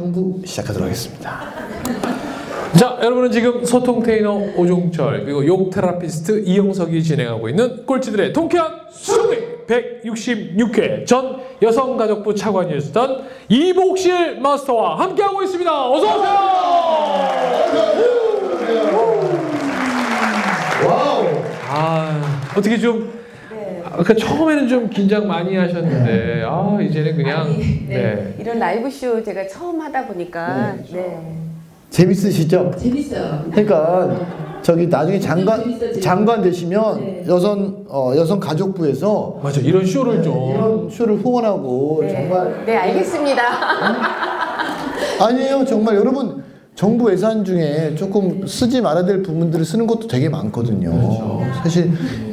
3부 시작하도록 하겠습니다. 자, 여러분은 지금 소통 테이너 오종철 그리고 욕 테라피스트 이영석이 진행하고 있는 꼴찌들의 통쾌한 수능 166회 전 여성가족부 차관이었던 이복실 마스터와 함께하고 있습니다. 어서 오세요. 아, 어떻게 좀 아까 처음에는 좀 긴장 많이 하셨는데 아 이제는 그냥 아니, 네. 네. 이런 라이브 쇼 제가 처음 하다 보니까 네. 재밌으시죠? 재밌어요. 그러니까 저기 나중에 장관 재밌어, 재밌어. 장관 되시면 네. 여성 어, 여성 가족부에서 맞아 이런 쇼를 좀 이런 쇼를 후원하고 네. 정말 네, 알겠습니다. 아니에요 정말 여러분 정부 예산 중에 조금 쓰지 말아야 될 부분들을 쓰는 것도 되게 많거든요. 그렇죠. 사실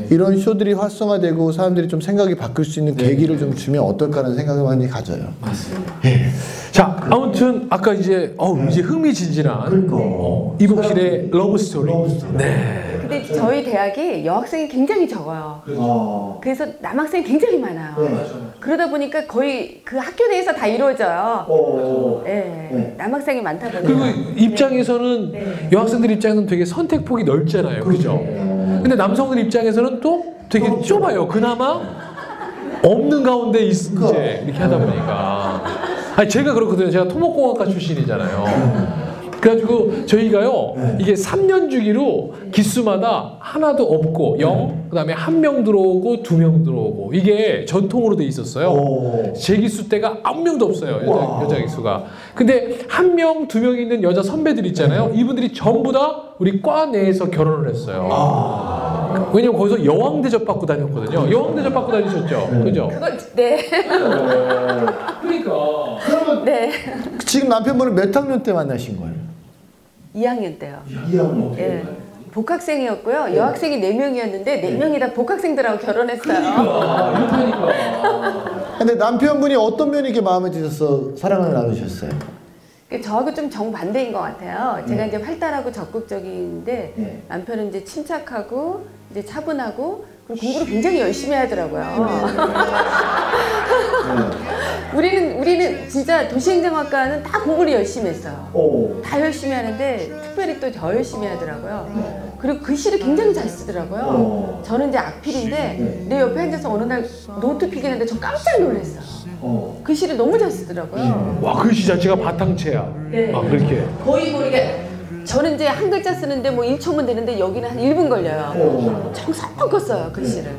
이런 쇼들이 활성화되고 사람들이 좀 생각이 바뀔 수 있는 네. 계기를 좀 주면 어떨까라는 생각을 많이 가져요. 자, 아무튼 아까 이제 어 이제 흥미진진한 어, 이복실의 러브 스토리. 네. 근데 저희 대학이 여학생이 굉장히 적어요. 어. 그래서 남학생이 굉장히 많아요. 그러다 보니까 거의 그 학교 내에서 다 이루어져요. 어. 네. 네. 남학생이 많다 그리고 보니까. 입장에서는 네. 여학생들 입장에서는 되게 선택폭이 넓잖아요. 그죠? 근데 남성들 입장에서는 또 되게 좁아요. 그나마 없는 가운데 있, 이제 이렇게 하다 보니까. 아니 제가 그렇거든요. 제가 토목공학과 출신이잖아요. 그래가지고 저희가요 이게 3년 주기로 기수마다 하나도 없고 0 그다음에 한 명 들어오고 두 명 들어오고 이게 전통으로 돼 있었어요. 오. 제 기수 때가 아무 명도 없어요 여자, 와. 여자 기수가. 근데 한 명 두 명 있는 여자 선배들 있잖아요. 이분들이 전부 다 우리 과 내에서 결혼을 했어요. 왜냐면 거기서 여왕 대접 받고 다녔거든요. 여왕 대접 받고 다니셨죠, 그죠? 그거 네. 그러니까. 네. 지금 남편분은 몇 학년 때 만나신 거예요? 2학년 때요. 2학년 예. 복학생이었고요. 여학생이 4명이었는데 4명이 다 복학생들하고 결혼했어요. 근데 남편분이 어떤 면이 이렇게 마음에 드셔서 사랑을 나누셨어요? 그 저하고 좀 정반대인 것 같아요. 제가 이제 활달하고 적극적인데 네. 남편은 이제 침착하고 이제 차분하고 그리고 공부를 굉장히 열심히 하더라고요. 우리는 우리는 진짜 도시행정학과는 다 공부를 열심히 했어요. 오. 다 열심히 하는데 특별히 또 더 열심히 하더라고요. 그리고 글씨를 굉장히 잘 쓰더라고요. 어. 저는 이제 악필인데 내 옆에 앉아서 어느 날 노트 필기하는데 저 깜짝 놀랐어요. 어. 글씨를 너무 잘 쓰더라고요. 와 글씨 자체가 바탕체야. 네. 아 그렇게. 거의 모르게 저는 이제 한 글자 쓰는데 뭐 1초면 되는데 여기는 한 1분 걸려요. 어. 정성껏 써요 글씨를.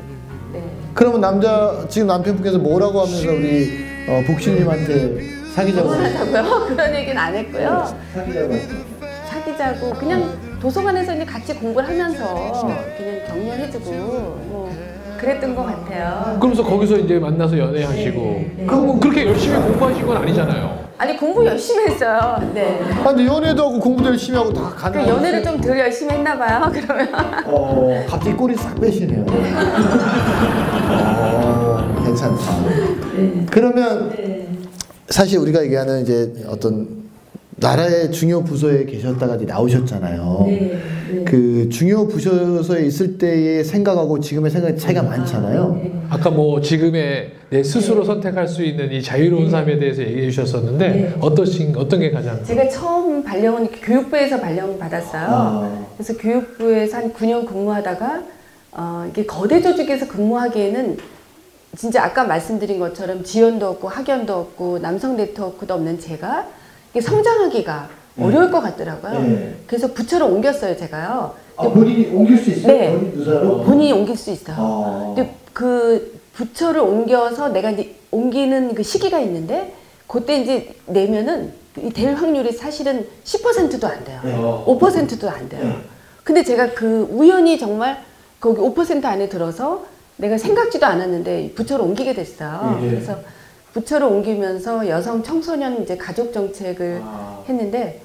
네. 그러면 남자 지금 남편분께서 뭐라고 하면서 우리 어, 복신님한테 사귀자고 하자고요? 그런 얘기는 안 했고요. 사귀자고 했어요? 사귀자고 그냥 도서관에서 이제 같이 공부를 하면서 그냥 격려해주고 뭐 그랬던 것 같아요. 그러면서 거기서 이제 만나서 연애하시고. 그럼 뭐 그렇게 열심히 공부하신 건 아니잖아요. 아니 공부 열심히 했어요. 네. 아 근데 연애도 하고 공부도 열심히 하고 다그 가능. 연애를 좀 덜 열심히 했나 봐요. 그러면 어 갑자기 꼬리 싹 빼시네요. 어 괜찮다. 그러면 사실 우리가 얘기하는 이제 어떤 나라의 중요 부서에 계셨다가 이제 나오셨잖아요. 네, 네. 그 중요 부서에 있을 때의 생각하고 지금의 생각이 차이가 많잖아요. 네. 아까 뭐 지금의 내 스스로 선택할 수 있는 이 자유로운 삶에 대해서 얘기해 주셨었는데 네. 어떠신 어떤 게 가장 제가 처음 발령은 교육부에서 발령 받았어요. 아. 그래서 교육부에서 한 9년 근무하다가 어, 이게 거대 조직에서 근무하기에는 진짜 아까 말씀드린 것처럼 지원도 없고 학연도 없고 남성 네트워크도 없는 제가 성장하기가 어려울 것 같더라고요. 네. 그래서 부처를 옮겼어요, 제가요. 아, 본인이 옮길 수 있어요? 네. 본인 누사로? 본인이 옮길 수 있어요. 아. 근데 그 부처를 옮겨서 내가 이제 옮기는 그 시기가 있는데 그때 이제 내면은 이될 확률이 사실은 10%도 안 돼요. 네. 5%도 안 돼요. 근데 제가 그 우연히 정말 거기 5% 안에 들어서 내가 생각지도 않았는데 부처를 옮기게 됐어요. 예. 그래서 부처를 옮기면서 여성 청소년 이제 가족 정책을 아. 했는데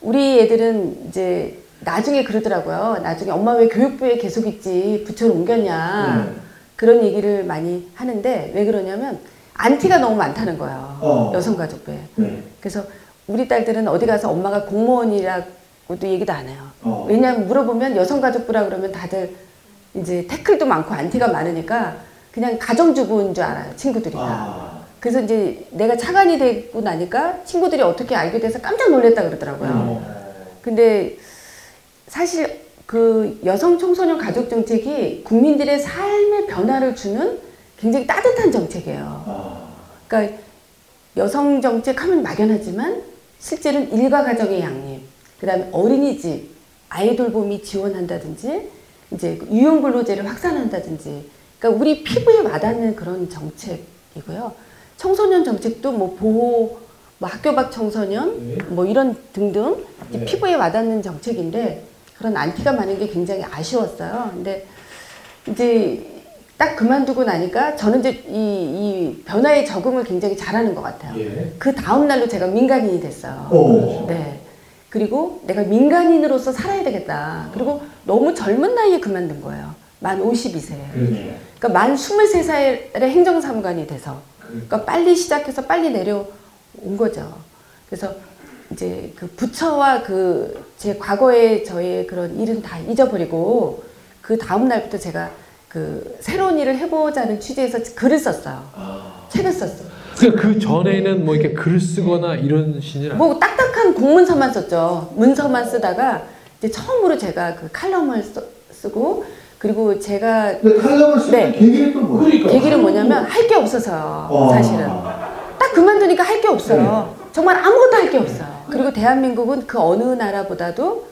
우리 애들은 이제 나중에 그러더라고요. 나중에 엄마 왜 교육부에 계속 있지 부처를 옮겼냐 네. 그런 얘기를 많이 하는데 왜 그러냐면 안티가 너무 많다는 거예요. 어. 여성가족부에. 네. 그래서 우리 딸들은 어디 가서 엄마가 공무원이라고도 얘기도 안 해요. 어. 왜냐하면 물어보면 여성가족부라 그러면 다들 이제 태클도 많고 안티가 많으니까 그냥 가정주부인 줄 알아요 친구들이 다. 아. 그래서 이제 내가 차관이 되고 나니까 친구들이 어떻게 알게 돼서 깜짝 놀랐다 그러더라고요. 근데 사실 그 여성 청소년 가족 정책이 국민들의 삶의 변화를 주는 굉장히 따뜻한 정책이에요. 그러니까 여성 정책 하면 막연하지만 실제로는 일가 가정의 양립, 그 다음에 어린이집, 아이 돌봄이 지원한다든지 이제 그 유용근로제를 확산한다든지 그러니까 우리 피부에 와닿는 그런 정책이고요. 청소년 정책도 뭐 보호 뭐 학교 밖 청소년 뭐 이런 등등 이 피부에 와닿는 정책인데 그런 안티가 많은 게 굉장히 아쉬웠어요. 근데 이제 딱 그만두고 나니까 저는 이제 이, 이 변화에 적응을 굉장히 잘하는 것 같아요. 그 다음 날로 제가 민간인이 됐어요. 네. 그리고 내가 민간인으로서 살아야 되겠다. 그리고 너무 젊은 나이에 그만둔 거예요. 만 52세. 그러니까 만 23살에 행정사무관이 돼서. 그러니까 빨리 시작해서 빨리 내려온 거죠. 그래서 이제 그 부처와 그 제 과거의 저의 그런 일은 다 잊어버리고 그 다음 날부터 제가 그 새로운 일을 해보자는 취지에서 글을 썼어요. 책을 썼어요. 그러니까 그 전에는 뭐 이렇게 글을 쓰거나 이런 신이. 뭐 딱딱한 공문서만 썼죠. 문서만 쓰다가 이제 처음으로 제가 그 칼럼을 써- 쓰고 그리고 제가 근데 칼럼을 쓰는 네. 계기는 또 뭐예요? 계기는 뭐냐면 할 게 없어서요. 어. 사실은 딱 그만두니까 할 게 없어요. 정말 아무것도 할 게 없어요. 그리고 대한민국은 그 어느 나라보다도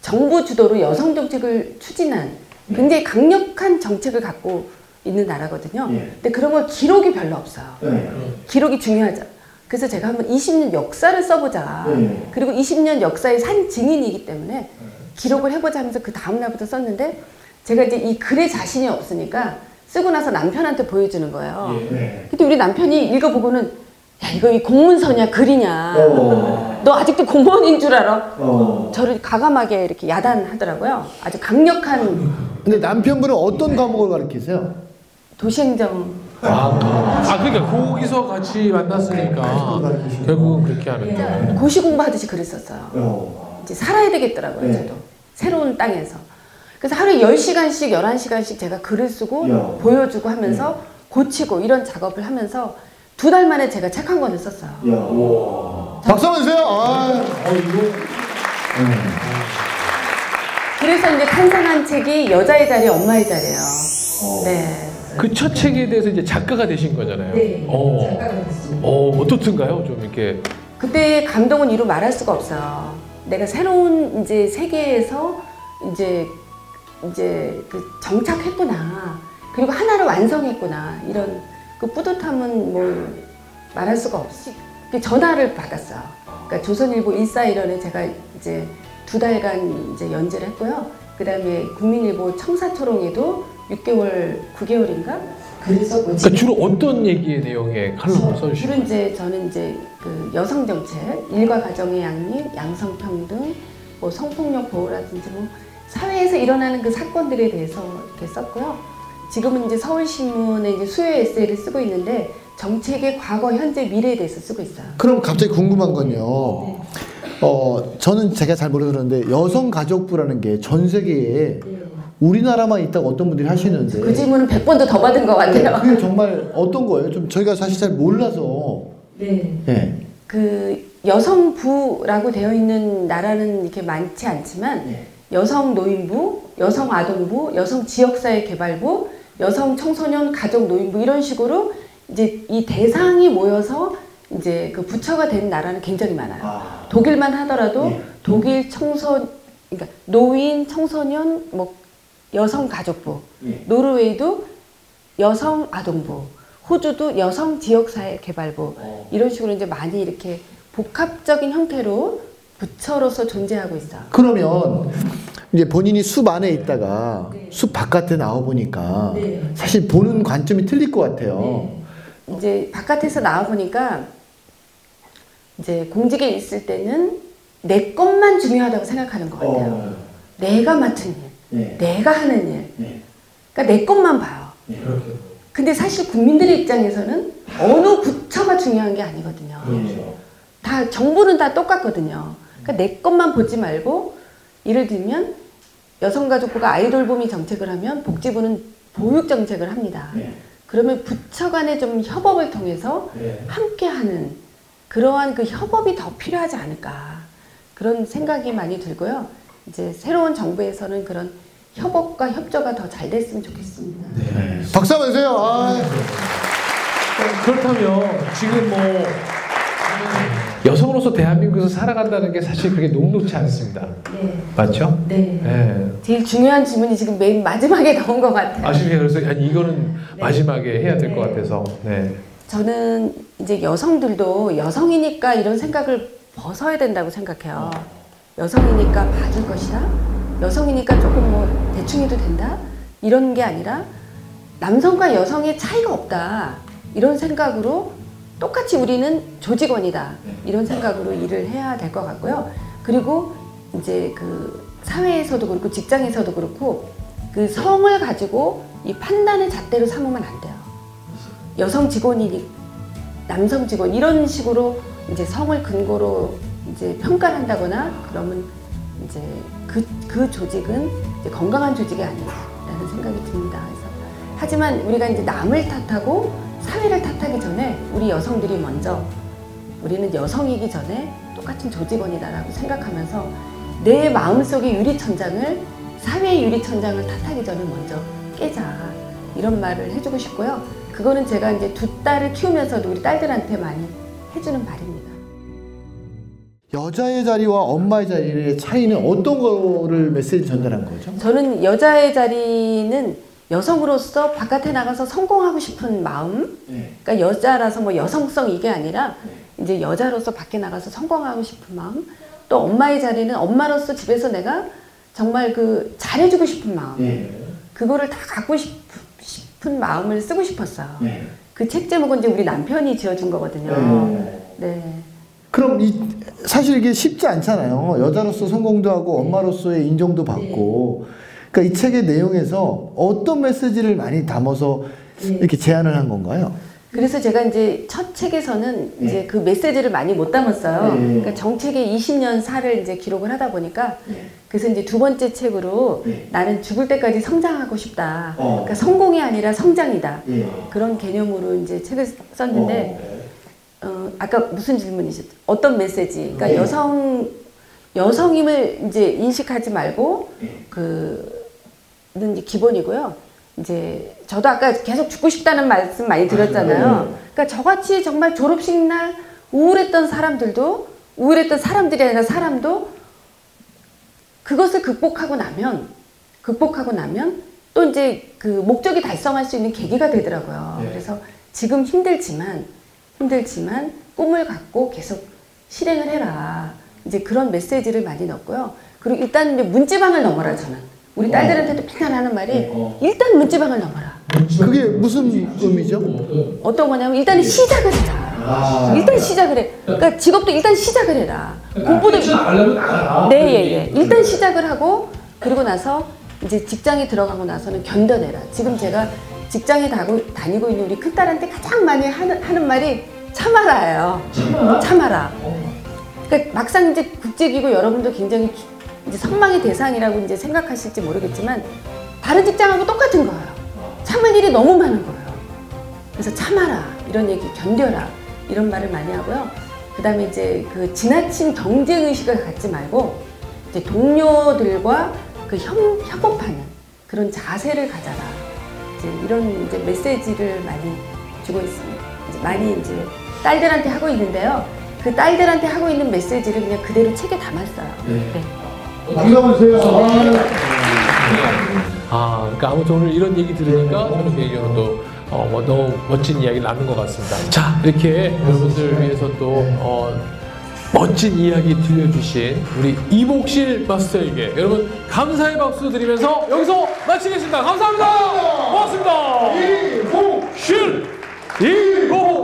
정부 주도로 여성 정책을 추진한 굉장히 강력한 정책을 갖고 있는 나라거든요. 예. 근데 그런 걸 기록이 별로 없어요. 네. 기록이 중요하죠. 그래서 제가 한번 20년 역사를 써보자. 네. 그리고 20년 역사의 산 증인이기 때문에 기록을 해보자 하면서 그 다음날부터 썼는데 제가 이제 이 글에 자신이 없으니까 쓰고 나서 남편한테 보여주는 거예요. 네. 근데 우리 남편이 읽어보고는 야 이거 이 공문서냐 글이냐 어. 너 아직도 공무원인 줄 알아? 어. 저를 가감하게 이렇게 야단하더라고요. 아주 강력한 근데 남편분은 어떤 과목을 가르치세요? 도시행정 아 그러니까 거기서 같이 만났으니까 결국은 그렇게 하는 거예요. 고시 공부하듯이 글을 썼어요. 어. 이제 살아야 되겠더라고요, 네. 저도. 새로운 땅에서. 그래서 하루에 10시간씩, 11시간씩 제가 글을 쓰고 야. 보여주고 하면서 고치고 이런 작업을 하면서 두 달 만에 제가 책 한 권을 썼어요. 야. 박수 한번 주세요. 아. 그래서 이제 탄생한 책이 여자의 자리, 엄마의 자리예요. 네. 그 첫 책에 대해서 이제 작가가 되신 거잖아요. 네, 어. 어 어떻든가요? 좀 이렇게 그때 감동은 이루 말할 수가 없어요. 내가 새로운 이제 세계에서 이제 이제 그 정착했구나. 그리고 하나를 완성했구나. 이런 그 뿌듯함은 뭐 말할 수가 없이 그 전화를 받았어요. 그러니까 조선일보 일사일원에 제가 이제 두 달간 이제 연재를 했고요. 그 다음에 국민일보 청사초롱에도 6개월, 9개월인가 글을 썼고 그러니까 주로 어떤 얘기의 내용의 칼럼을 써주시는 주로 이제 저는 이제 그 여성 정책, 일과 가정의 양립, 양성 평등, 뭐 성폭력 보호라든지 뭐 사회에서 일어나는 그 사건들에 대해서 이렇게 썼고요. 지금은 이제 서울신문에 이제 수요 에세이를 쓰고 있는데 정책의 과거, 현재, 미래에 대해서 쓰고 있어요. 그럼 갑자기 궁금한 건요. 어, 저는 제가 잘 모르는데 여성 가족부라는 게 전 세계에 우리나라만 있다고 어떤 분들이 하시는데 그 질문은 100번도 더 받은 것 같아요. 그게 정말 어떤 거예요? 좀 저희가 사실 잘 몰라서. 네. 예. 그 여성부라고 되어 있는 나라는 이렇게 많지 않지만 네. 여성 노인부, 여성 아동부, 여성 지역사회 개발부, 여성 청소년 가족 노인부 이런 식으로 이제 이 대상이 모여서 이제 그 부처가 된 나라는 굉장히 많아요. 아. 독일만 하더라도 네. 독일 청소 그러니까 노인, 청소년, 뭐 여성 가족부, 예. 노르웨이도 여성 아동부, 호주도 여성 지역사회 개발부 어. 이런 식으로 이제 많이 이렇게 복합적인 형태로 부처로서 존재하고 있어요. 그러면 이제 본인이 숲 안에 있다가 네. 숲 바깥에 나와 보니까 네. 사실 보는 관점이 틀릴 것 같아요. 이제 바깥에서 나와 보니까 이제 공직에 있을 때는 내 것만 중요하다고 생각하는 것 같아요. 어. 내가 맡은 일, 네. 내가 하는 일. 네. 그러니까 내 것만 봐요. 네. 근데 사실 국민들의 입장에서는 어느 부처가 중요한 게 아니거든요. 그렇죠. 다 정부는 다 똑같거든요. 그러니까 내 것만 보지 말고 예를 들면 여성가족부가 아이돌봄이 정책을 하면 복지부는 보육 정책을 합니다. 네. 그러면 부처 간의 좀 협업을 통해서 네. 함께하는 그러한 그 협업이 더 필요하지 않을까 그런 생각이 많이 들고요. 이제 새로운 정부에서는 그런 협업과 협조가 더 잘 됐으면 좋겠습니다. 네. 박수 한번 주세요. 아. 그렇다면 지금 뭐 여성으로서 대한민국에서 살아간다는 게 사실 그렇게 녹록지 않습니다. 네. 맞죠? 네. 네. 제일 중요한 질문이 지금 맨 마지막에 나온 것 같아요. 아쉽게 그래서 아니, 이거는 네. 마지막에 해야 될것 네. 같아서. 네. 저는 이제 여성들도 여성이니까 이런 생각을 벗어야 된다고 생각해요. 여성이니까 봐줄 것이다. 여성이니까 조금 뭐 대충 해도 된다. 이런 게 아니라 남성과 여성의 차이가 없다. 이런 생각으로 똑같이 우리는 조직원이다. 이런 생각으로 일을 해야 될 것 같고요. 그리고 이제 그 사회에서도 그렇고 직장에서도 그렇고 그 성을 가지고 이 판단의 잣대로 삼으면 안 돼요. 여성 직원이니 남성 직원 이런 식으로 이제 성을 근거로 이제 평가를 한다거나 그러면 이제 그, 그 조직은 이제 건강한 조직이 아니라는 생각이 듭니다. 그래서 하지만 우리가 이제 남을 탓하고 사회를 탓하기 전에 우리 여성들이 먼저 우리는 여성이기 전에 똑같은 조직원이다라고 생각하면서 내 마음속의 유리천장을 사회의 유리천장을 탓하기 전에 먼저 깨자 이런 말을 해주고 싶고요. 그거는 제가 이제 두 딸을 키우면서도 우리 딸들한테 많이 해주는 말입니다. 여자의 자리와 엄마의 자리의 차이는 어떤 거를 메시지 전달한 거죠? 저는 여자의 자리는 여성으로서 바깥에 나가서 성공하고 싶은 마음, 그러니까 여자라서 뭐 여성성 이게 아니라 이제 여자로서 밖에 나가서 성공하고 싶은 마음, 또 엄마의 자리는 엄마로서 집에서 내가 정말 그 잘해주고 싶은 마음, 그거를 다 갖고 싶, 싶은 마음을 쓰고 싶었어요. 그 책 제목은 이제 우리 남편이 지어준 거거든요. 네. 그럼 이 사실 이게 쉽지 않잖아요. 여자로서 성공도 하고 엄마로서의 인정도 받고. 그러니까 이 책의 내용에서 어떤 메시지를 많이 담아서 이렇게 제안을 한 건가요? 그래서 제가 이제 첫 책에서는 이제 그 메시지를 많이 못 담았어요. 네. 그러니까 정책의 20년 사를 이제 기록을 하다 보니까 그래서 이제 두 번째 책으로 나는 죽을 때까지 성장하고 싶다. 어. 그러니까 성공이 아니라 성장이다. 예. 그런 개념으로 이제 책을 썼는데 어, 아까 무슨 질문이셨죠? 어떤 메시지? 그러니까 네. 여성 여성임을 이제 인식하지 말고 그는 이제 기본이고요. 이제 저도 아까 계속 죽고 싶다는 말씀 많이 드렸잖아요. 그러니까 저같이 정말 졸업식 날 우울했던 사람들도 우울했던 사람들이 아니라 사람도 그것을 극복하고 나면 극복하고 나면 또 이제 그 목적이 달성할 수 있는 계기가 되더라고요. 그래서 지금 힘들지만 힘들지만 꿈을 갖고 계속 실행을 해라. 이제 그런 메시지를 많이 넣었고요. 그리고 일단 이제 문지방을 넘어라 저는. 우리 딸들한테도 맨날 하는 말이 일단 문지방을 넘어라. 그게 무슨 의미죠? 어떤 거냐면 일단은 시작을 해라. 일단 시작을 해. 그러니까 직업도 일단 시작을 해라. 공부도 알려면 나가라. 네, 예, 예. 일단 시작을 하고 그리고 나서 이제 직장에 들어가고 나서는 견뎌내라. 지금 제가 직장에 다고, 다니고 있는 우리 큰딸한테 가장 많이 하는, 하는 말이 참아라예요. 참아라. 그러니까 막상 이제 국제기구 여러분도 굉장히 기- 이제 선망의 대상이라고 이제 생각하실지 모르겠지만 다른 직장하고 똑같은 거예요. 참을 일이 너무 많은 거예요. 그래서 참아라 이런 얘기 견뎌라 이런 말을 많이 하고요. 그다음에 이제 그 지나친 경쟁 의식을 갖지 말고 이제 동료들과 그 협, 협업하는 그런 자세를 가져라. 이제 이런 이제 메시지를 많이 주고 있습니다. 이제 많이 이제 딸들한테 하고 있는데요. 그 딸들한테 하고 있는 메시지를 그냥 그대로 책에 담았어요. 네. 주세요. 아, 그러니까 아무튼 오늘 이런 얘기 들으니까 개인적으로 또 어, 뭐 너무 멋진 이야기 나눈 것 같습니다. 자, 이렇게 여러분들 위해서 또 어, 멋진 이야기 들려주신 우리 이복실 마스터에게 여러분 감사의 박수 드리면서 여기서 마치겠습니다. 감사합니다. 고맙습니다. 이복실 이복